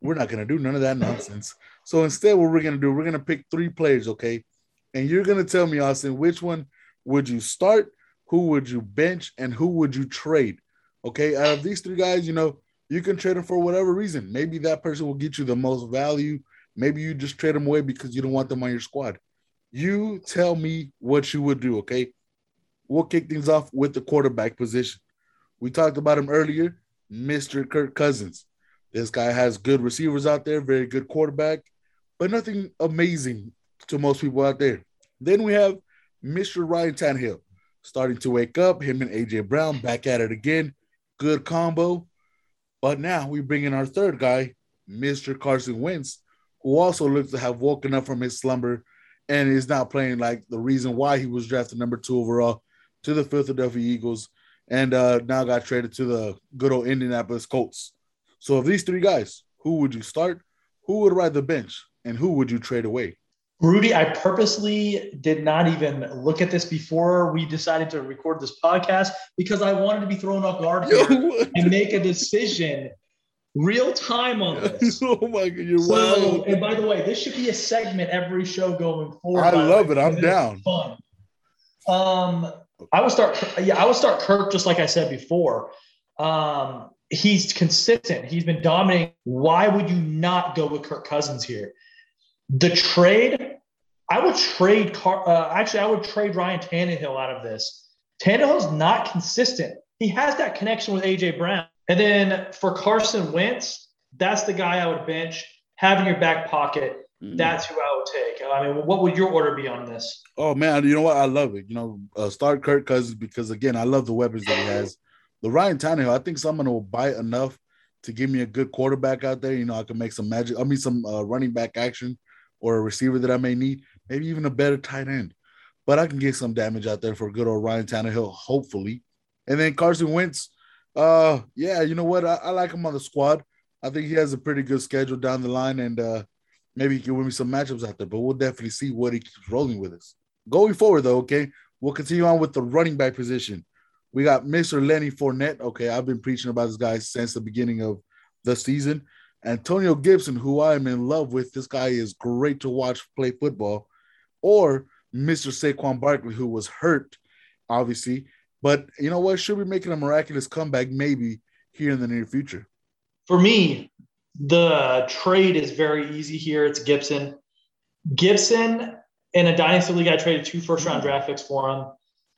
We're not gonna do none of that nonsense. So instead, what we're gonna do, we're gonna pick three players, okay? And you're gonna tell me, Austin, which one would you start, who would you bench, and who would you trade? Okay, out of these three guys, you know, you can trade them for whatever reason. Maybe that person will get you the most value. Maybe you just trade them away because you don't want them on your squad. You tell me what you would do, okay? We'll kick things off with the quarterback position. We talked about him earlier, Mr. Kirk Cousins. This guy has good receivers out there, very good quarterback, but nothing amazing to most people out there. Then we have Mr. Ryan Tannehill starting to wake up. Him and AJ Brown back at it again. Good combo. But now we bring in our third guy, Mr. Carson Wentz, who also looks to have woken up from his slumber and is now playing like the reason why he was drafted number two overall to the Philadelphia Eagles and uh, now got traded to the good old Indianapolis Colts. So, of these three guys, who would you start? Who would ride the bench? And who would you trade away? Rudy, I purposely did not even look at this before we decided to record this podcast because I wanted to be thrown off guard here and make a decision real time on [LAUGHS] this. oh my god, you're so, And by the way, this should be a segment every show going forward. I love it. I'm down. Fun. Um, I would start. Yeah, I would start Kirk just like I said before. Um, he's consistent. He's been dominating. Why would you not go with Kirk Cousins here? The trade, I would trade. Car, uh, actually, I would trade Ryan Tannehill out of this. Tannehill's not consistent. He has that connection with AJ Brown. And then for Carson Wentz, that's the guy I would bench. Have in your back pocket. Mm. That's who I would take. I mean, what would your order be on this? Oh man, you know what? I love it. You know, uh, start Kirk Cousins because again, I love the weapons that he has. The Ryan Tannehill, I think someone will bite enough to give me a good quarterback out there. You know, I can make some magic. I mean, some uh, running back action or a receiver that I may need, maybe even a better tight end. But I can get some damage out there for good old Ryan Tannehill, hopefully. And then Carson Wentz, uh, yeah, you know what? I, I, like him on the squad. I think he has a pretty good schedule down the line, and uh, maybe he can win me some matchups out there. But we'll definitely see what he keeps rolling with us. Going forward, though, okay, we'll continue on with the running back position. We got Mr. Lenny Fournette. Okay, I've been preaching about this guy since the beginning of the season. Antonio Gibson, who I am in love with. This guy is great to watch play football. Or Mr. Saquon Barkley, who was hurt, obviously. But you know what? Should be making a miraculous comeback maybe here in the near future. For me, the trade is very easy here. It's Gibson. Gibson in a dynasty league, I traded two first round draft picks for him,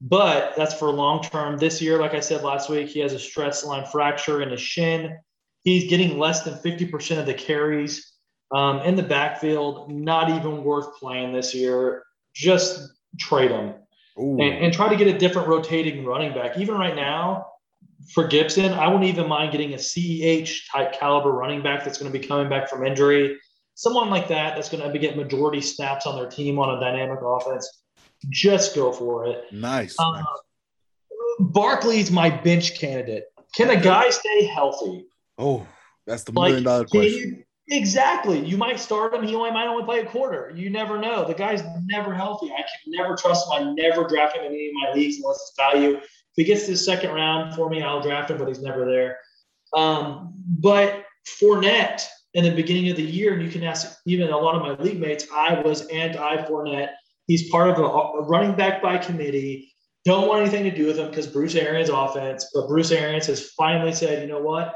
but that's for long term. This year, like I said last week, he has a stress line fracture in his shin. He's getting less than 50% of the carries um, in the backfield. Not even worth playing this year. Just trade him and, and, try to get a different rotating running back. Even right now, for Gibson, I wouldn't even mind getting a CEH type caliber running back that's going to be coming back from injury. Someone like that that's going to be getting majority snaps on their team on a dynamic offense. Just go for it. Nice. Uh, nice. Barkley's my bench candidate. Can a guy stay healthy? Oh, that's the million like, dollar question. exactly. You might start him. He only might only play a quarter. You never know. The guy's never healthy. I can never trust him. I never draft him in any of my leagues unless it's value. If he gets to the second round for me, I'll draft him, but he's never there. Um, but Fournette in the beginning of the year, and you can ask even a lot of my league mates, I was anti Fournette. He's part of a, a running back by committee. Don't want anything to do with him because Bruce Arians' offense. But Bruce Arians has finally said, you know what?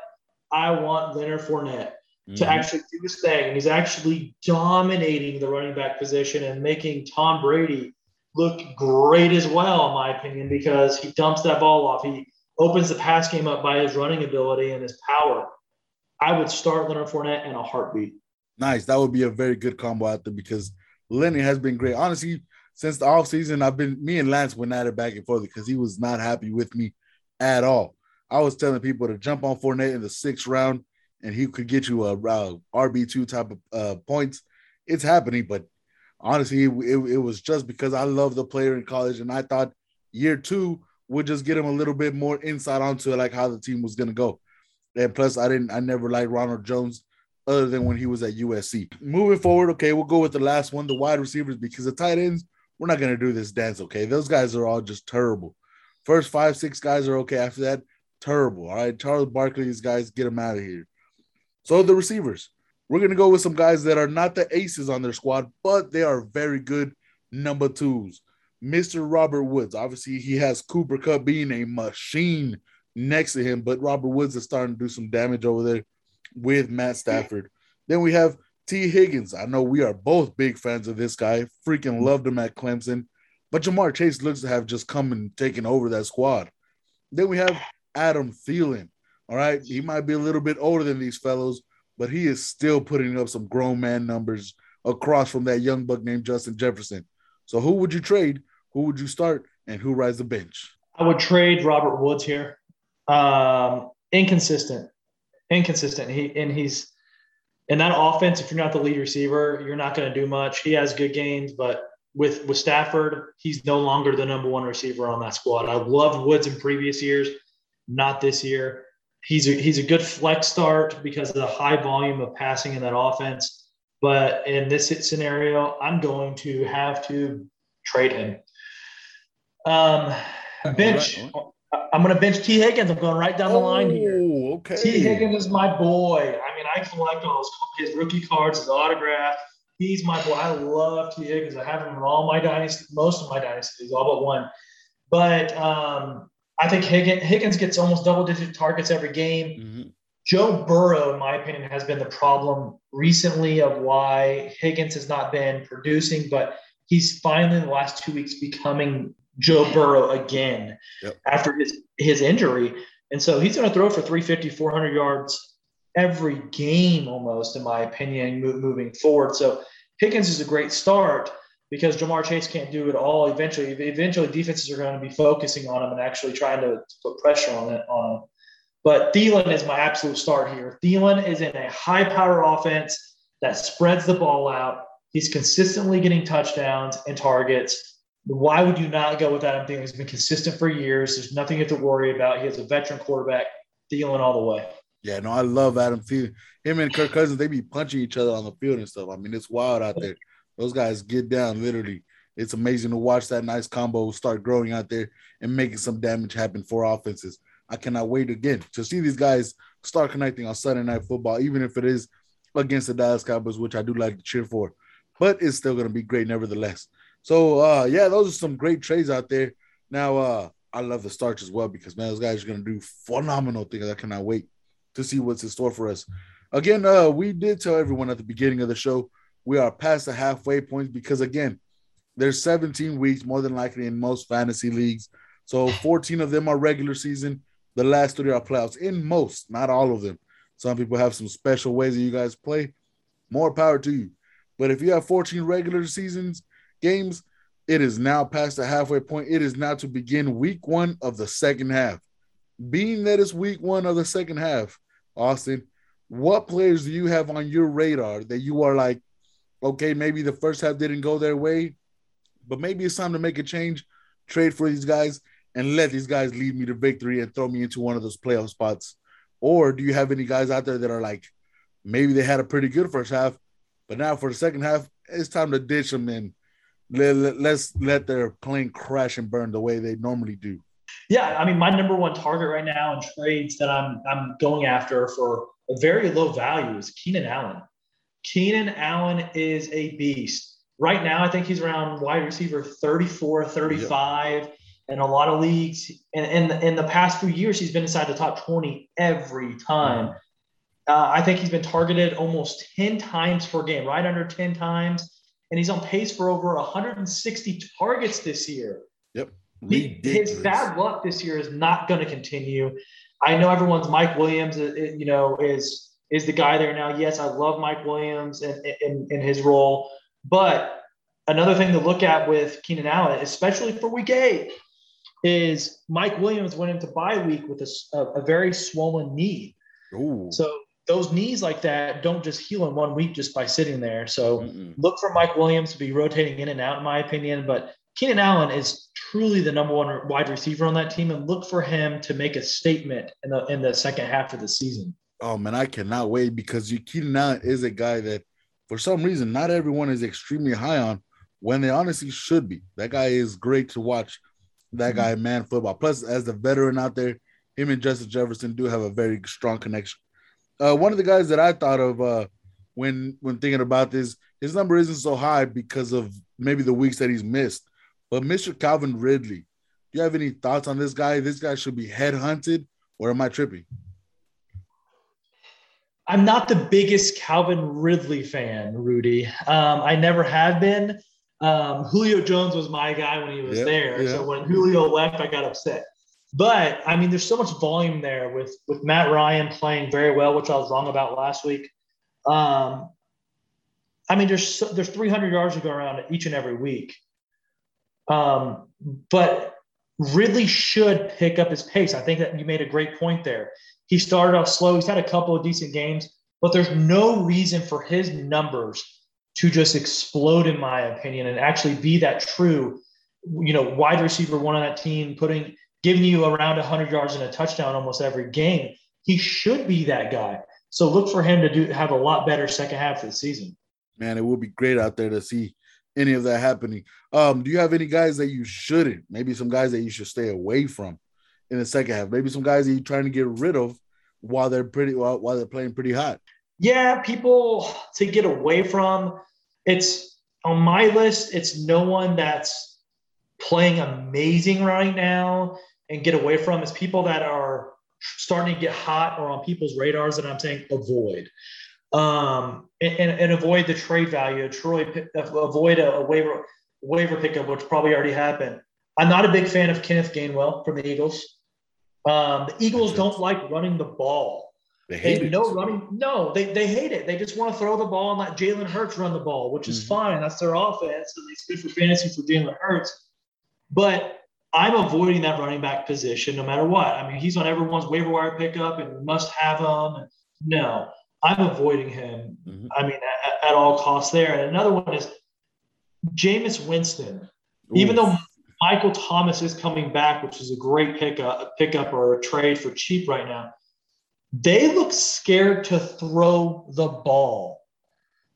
I want Leonard Fournette mm-hmm. to actually do his thing. And he's actually dominating the running back position and making Tom Brady look great as well, in my opinion, because he dumps that ball off. He opens the pass game up by his running ability and his power. I would start Leonard Fournette in a heartbeat. Nice. That would be a very good combo out there because Lenny has been great. Honestly, since the offseason, I've been me and Lance went at it back and forth because he was not happy with me at all. I was telling people to jump on Fournette in the sixth round, and he could get you a, a RB two type of uh, points. It's happening, but honestly, it, it, was just because I love the player in college, and I thought year two would just get him a little bit more insight onto like how the team was gonna go. And plus, I didn't, I never liked Ronald Jones other than when he was at USC. Moving forward, okay, we'll go with the last one, the wide receivers, because the tight ends, we're not gonna do this dance, okay? Those guys are all just terrible. First five, six guys are okay. After that, terrible. All right, Charles Barkley, these guys, get them out of here. So the receivers, we're gonna go with some guys that are not the aces on their squad, but they are very good number twos. Mr. Robert Woods, obviously, he has Cooper Kupp being a machine next to him, but Robert Woods is starting to do some damage over there with Matt Stafford. Then we have Tee Higgins. I know we are both big fans of this guy. Freaking loved him at Clemson. But Ja'Marr Chase looks to have just come and taken over that squad. Then we have Adam Thielen. All right. He might be a little bit older than these fellows, but he is still putting up some grown man numbers across from that young buck named Justin Jefferson. So who would you trade? Who would you start? And who rides the bench? I would trade Robert Woods here. Um, inconsistent, inconsistent. He and he's in that offense. If you're not the lead receiver, you're not going to do much. He has good gains, but with with Stafford, he's no longer the number one receiver on that squad. I loved Woods in previous years, not this year. He's a, he's a good flex start because of the high volume of passing in that offense. But in this scenario, I'm going to have to trade him. Um, bench. All right, all right. I'm going to bench Tee Higgins. I'm going right down the line here. Oh, okay. Tee Higgins is my boy. I mean, I collect all his, his rookie cards, his autograph. He's my boy. I love Tee Higgins. I have him in all my dynasties, most of my dynasties, all but one. But um, I think Higgins, gets almost double digit targets every game. Mm-hmm. Joe Burrow, in my opinion, has been the problem recently of why Higgins has not been producing, but he's finally in the last two weeks becoming Joe Burrow again yep. after his, his injury. And so he's going to throw for 350, 400 yards every game almost, in my opinion, moving forward. So Higgins is a great start because Ja'Marr Chase can't do it all. Eventually, eventually defenses are going to be focusing on him and actually trying to, to put pressure on it on him. But Thielen is my absolute start here. Thielen is in a high power offense that spreads the ball out. He's consistently getting touchdowns and targets. Why would you not go with Adam Thielen? He's been consistent for years. There's nothing you have to worry about. He has a veteran quarterback, Thielen all the way. Yeah, no, I love Adam Thielen. Him and Kirk Cousins, they be punching each other on the field and stuff. I mean, it's wild out there. Those guys get down literally. It's amazing to watch that nice combo start growing out there and making some damage happen for offenses. I cannot wait again to see these guys start connecting on Sunday Night Football, even if it is against the Dallas Cowboys, which I do like to cheer for. But it's still going to be great nevertheless. So uh, yeah, those are some great trades out there. Now uh, I love the starch as well because man, those guys are gonna do phenomenal things. I cannot wait to see what's in store for us. Again, uh, we did tell everyone at the beginning of the show we are past the halfway point because again, there's 17 weeks more than likely in most fantasy leagues. So 14 of them are regular season. The last three are playoffs in most, not all of them. Some people have some special ways that you guys play. More power to you. But if you have 14 regular seasons games, it is now past the halfway point. It is now to begin week one of the second half. Being that it's week one of the second half, Austin, what players do you have on your radar that you are like, okay, maybe the first half didn't go their way, but maybe it's time to make a change, trade for these guys, and let these guys lead me to victory and throw me into one of those playoff spots? Or do you have any guys out there that are like, maybe they had a pretty good first half, but now for the second half, it's time to ditch them and let, let, let's let their plane crash and burn the way they normally do. Yeah, I mean, my number one target right now in trades that I'm I'm going after for a very low value is Keenan Allen. Keenan Allen is a beast. Right now, I think he's around wide receiver 34, 35 yep. in a lot of leagues. And in, in, in the past few years, he's been inside the top 20 every time. Uh, I think he's been targeted almost 10 times per game, right under 10 times and he's on pace for over 160 targets this year. Yep. His bad luck this year is not going to continue. I know everyone's Mike Williams, uh, uh, you know, is is the guy there now. Yes, I love Mike Williams and in, in, in, his role, but another thing to look at with Keenan Allen, especially for Week Eight, is Mike Williams went into bye week with a, a, very swollen knee. Ooh. So those knees like that don't just heal in one week just by sitting there. So Mm-mm. look for Mike Williams to be rotating in and out, in my opinion. But Keenan Allen is truly the number one wide receiver on that team, and look for him to make a statement in the in the second half of the season. Oh man, I cannot wait because Keenan Allen is a guy that, for some reason, not everyone is extremely high on when they honestly should be. That guy is great to watch. That mm-hmm. guy, man, football. Plus, as the veteran out there, him and Justin Jefferson do have a very strong connection. Uh, one of the guys that I thought of uh, when when thinking about this, his number isn't so high because of maybe the weeks that he's missed. But Mr. Calvin Ridley, do you have any thoughts on this guy? This guy should be headhunted, or am I tripping? I'm not the biggest Calvin Ridley fan, Rudy. Um, I never have been. Um, Julio Jones was my guy when he was yep, there. Yep. So when Julio left, I got upset. But I mean, there's so much volume there with with Matt Ryan playing very well, which I was wrong about last week. Um, I mean, there's there's 300 yards to go around each and every week. Um, but Ridley should pick up his pace. I think that you made a great point there. He started off slow. He's had a couple of decent games, but there's no reason for his numbers to just explode, in my opinion, and actually be that true, you know, wide receiver one on that team, putting giving you around 100 yards and a touchdown almost every game. He should be that guy. So look for him to do have a lot better second half of the season. Man, it will be great out there to see any of that happening. Um, do you have any guys that you shouldn't? Maybe some guys that you should stay away from in the second half. Maybe some guys that you're trying to get rid of while they're pretty while, while they're playing pretty hot. Yeah, people to get away from. It's on my list. It's no one that's playing amazing right now and get away from. It's people that are starting to get hot or on people's radars that I'm saying avoid. Um, and, and, avoid the trade value. Troy, avoid a, a waiver waiver pickup, which probably already happened. I'm not a big fan of Kenneth Gainwell from the Eagles. Um, the Eagles don't like running the ball. They hate they, it. No running. No, they, they hate it. They just want to throw the ball and let Jalen Hurts run the ball, which is mm-hmm. fine. That's their offense, and it's good for fantasy for Jalen Hurts. But I'm avoiding that running back position no matter what. I mean, he's on everyone's waiver wire pickup and must have him. No, I'm avoiding him. Mm-hmm. I mean, at, at, all costs there. And another one is Jameis Winston. Ooh. Even though Michael Thomas is coming back, which is a great pickup, a pickup or a trade for cheap right now. They look scared to throw the ball.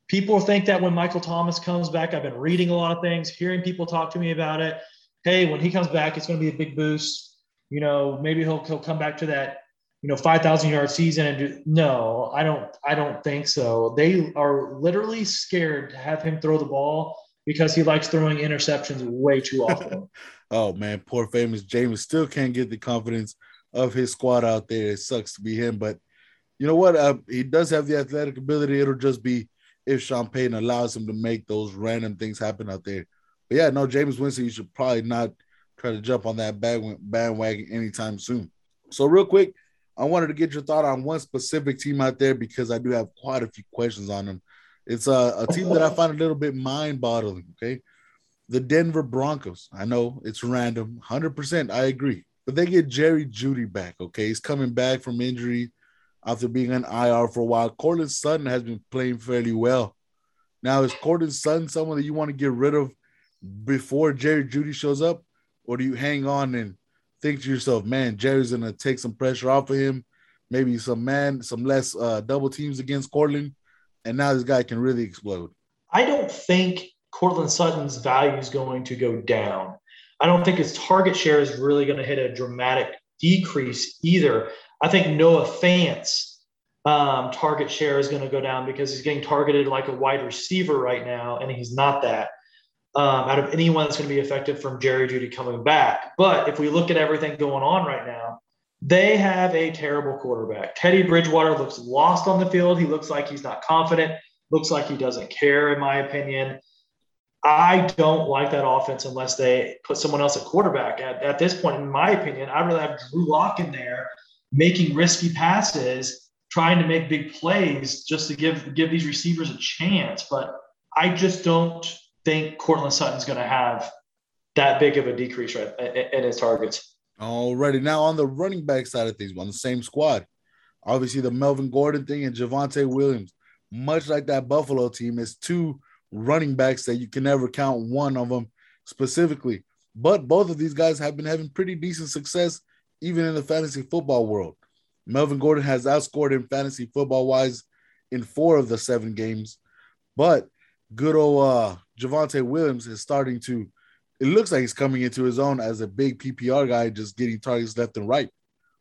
People think that when Michael Thomas comes back, I've been reading a lot of things, hearing people talk to me about it. Hey, when he comes back, it's going to be a big boost. You know, maybe he'll he'll come back to that, you know, five thousand yard season and do. No, I don't. I don't think so. They are literally scared to have him throw the ball because he likes throwing interceptions way too often. [LAUGHS] oh man, poor famous Jameis still can't get the confidence of his squad out there. It sucks to be him, but you know what? Uh, he does have the athletic ability. It'll just be if Sean Payton allows him to make those random things happen out there. But yeah, no, Jameis Winston, you should probably not try to jump on that bandwagon anytime soon. So real quick, I wanted to get your thought on one specific team out there because I do have quite a few questions on them. It's a, a team that I find a little bit mind boggling. Okay. The Denver Broncos. I know it's random. 100%. I agree. But they get Jerry Jeudy back. Okay. He's coming back from injury after being on IR for a while. Courtland Sutton has been playing fairly well. Now, is Courtland Sutton someone that you want to get rid of before Jerry Jeudy shows up? Or do you hang on and think to yourself, man, Jerry's to take some pressure off of him? Maybe some man, some less uh, double teams against Courtland and now this guy can really explode. I don't think Courtland Sutton's value is going to go down. I don't think his target share is really going to hit a dramatic decrease either. I think Noah Fant's um, target share is going to go down because he's getting targeted like a wide receiver right now, and he's not that. Um, out of anyone that's going to be effective from Jerry Jeudy coming back. But if we look at everything going on right now, they have a terrible quarterback. Teddy Bridgewater looks lost on the field. He looks like he's not confident, looks like he doesn't care, in my opinion. I don't like that offense unless they put someone else at quarterback. At, at this point, in my opinion, I'd rather have Drew Lock in there making risky passes, trying to make big plays just to give give these receivers a chance. But I just don't think Courtland Sutton's going to have that big of a decrease right in his targets. Alrighty, now on the running back side of things, on the same squad, obviously the Melvin Gordon thing and Javonte Williams, much like that Buffalo team, is two running backs that you can never count one of them specifically. But both of these guys have been having pretty decent success, even in the fantasy football world. Melvin Gordon has outscored in fantasy football wise in four of the seven games, but good old uh, Javonte Williams is starting to it looks like he's coming into his own as a big PPR guy, just getting targets left and right.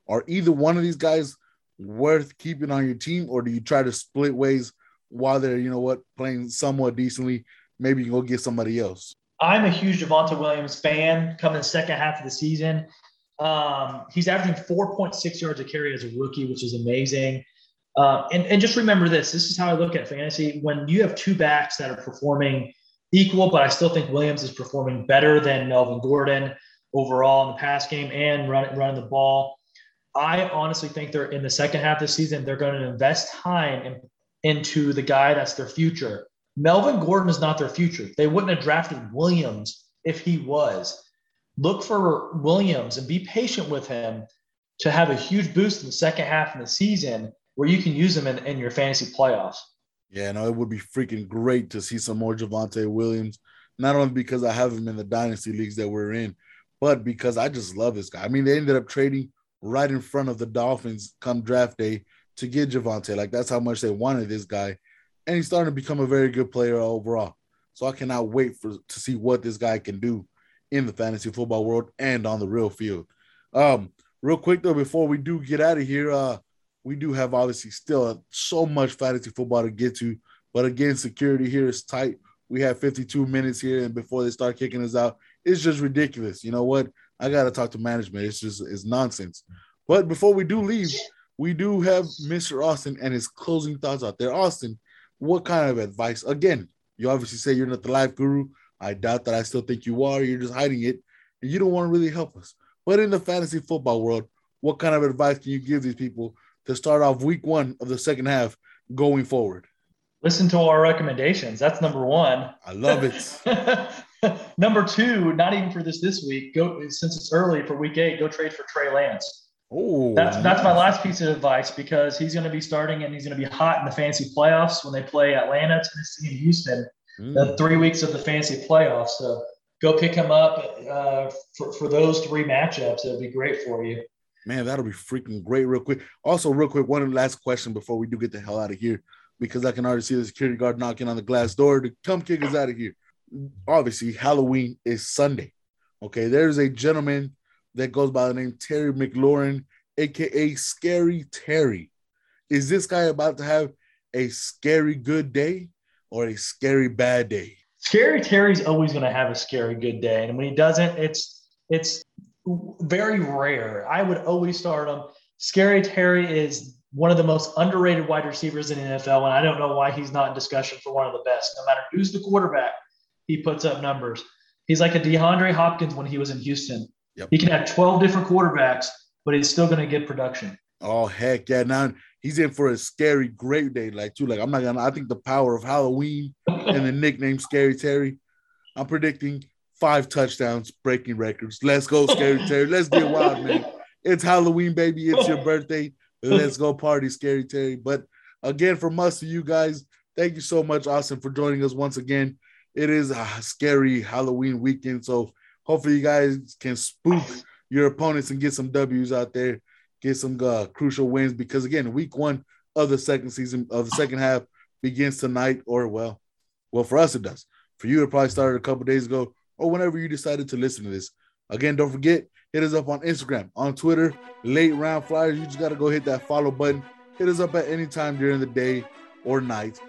Are either one of these guys worth keeping on your team, or do you try to split ways while they're, you know what, playing somewhat decently? Maybe you go get somebody else. I'm a huge Javonte Williams fan coming the second half of the season. Um, he's averaging 4.6 yards a carry as a rookie, which is amazing. Uh, and, and just remember this this is how I look at fantasy. When you have two backs that are performing equal, but I still think Williams is performing better than Melvin Gordon overall in the pass game and running, running the ball. I honestly think they're in the second half of the season, they're going to invest time in, into the guy that's their future. Melvin Gordon is not their future. They wouldn't have drafted Williams if he was. Look for Williams and be patient with him to have a huge boost in the second half of the season where you can use him in, in your fantasy playoffs. Yeah, no, it would be freaking great to see some more Javonte Williams, not only because I have him in the dynasty leagues that we're in, but because I just love this guy. I mean, they ended up trading right in front of the Dolphins come draft day to get Javonte. Like that's how much they wanted this guy and he's starting to become a very good player overall. So I cannot wait for to see what this guy can do in the fantasy football world and on the real field. Um, real quick though, before we do get out of here, uh, we do have obviously still so much fantasy football to get to, but again, security here is tight. We have 52 minutes here, and before they start kicking us out, it's just ridiculous. You know what? I gotta talk to management. It's just it's nonsense. But before we do leave, we do have Mr. Austin and his closing thoughts out there. Austin, what kind of advice? Again, you obviously say you're not the life guru. I doubt that I still think you are. You're just hiding it and you don't want to really help us. But in the fantasy football world, what kind of advice can you give these people to start off week one of the second half going forward? Listen to our recommendations. That's number one. I love it. [LAUGHS] number two, not even for this this week. Go since it's early for week eight. Go trade for Trey Lance. Oh, that's that's my last piece of advice because he's going to be starting and he's going to be hot in the fancy playoffs when they play Atlanta, Tennessee, and Houston. Mm. The three weeks of the fancy playoffs. So go pick him up uh, for for those three matchups. It'll be great for you. Man, that'll be freaking great. Real quick. Also, real quick, one last question before we do get the hell out of here, because I can already see the security guard knocking on the glass door to come kick us out of here. Obviously, Halloween is Sunday. Okay, there's a gentleman that goes by the name Terry McLaurin, aka Scary Terry. Is this guy about to have a scary good day or a scary bad day? Scary Terry's always going to have a scary good day, and when he doesn't, it's it's very rare. I would always start him. Scary Terry is one of the most underrated wide receivers in the NFL, and I don't know why he's not in discussion for one of the best. No matter who's the quarterback, he puts up numbers. He's like a DeAndre Hopkins when he was in Houston. Yep. He can have 12 different quarterbacks, but he's still going to get production. Oh heck yeah! Now he's in for a scary, great day. Like too, like I'm not gonna. I think the power of Halloween and the nickname Scary Terry. I'm predicting five touchdowns, breaking records. Let's go, Scary [LAUGHS] Terry. Let's get wild, man. It's Halloween, baby. It's your [LAUGHS] birthday. Let's go party, Scary Terry. But again, from us to you guys, thank you so much, Austin, for joining us once again. It is a scary Halloween weekend, so hopefully you guys can spook your opponents and get some W's out there, get some uh, crucial wins. Because again, week one of the second season of the second half begins tonight, or well, well for us it does. For you, it probably started a couple days ago, or whenever you decided to listen to this. Again, don't forget, hit us up on Instagram, on Twitter, late round flyers. You just got to go hit that follow button. Hit us up at any time during the day or night.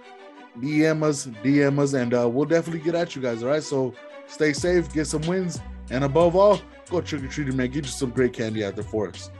DM us, DM us, and uh, we'll definitely get at you guys. All right. So stay safe, get some wins, and above all, go trick or treating, man. Get you some great candy out there for us.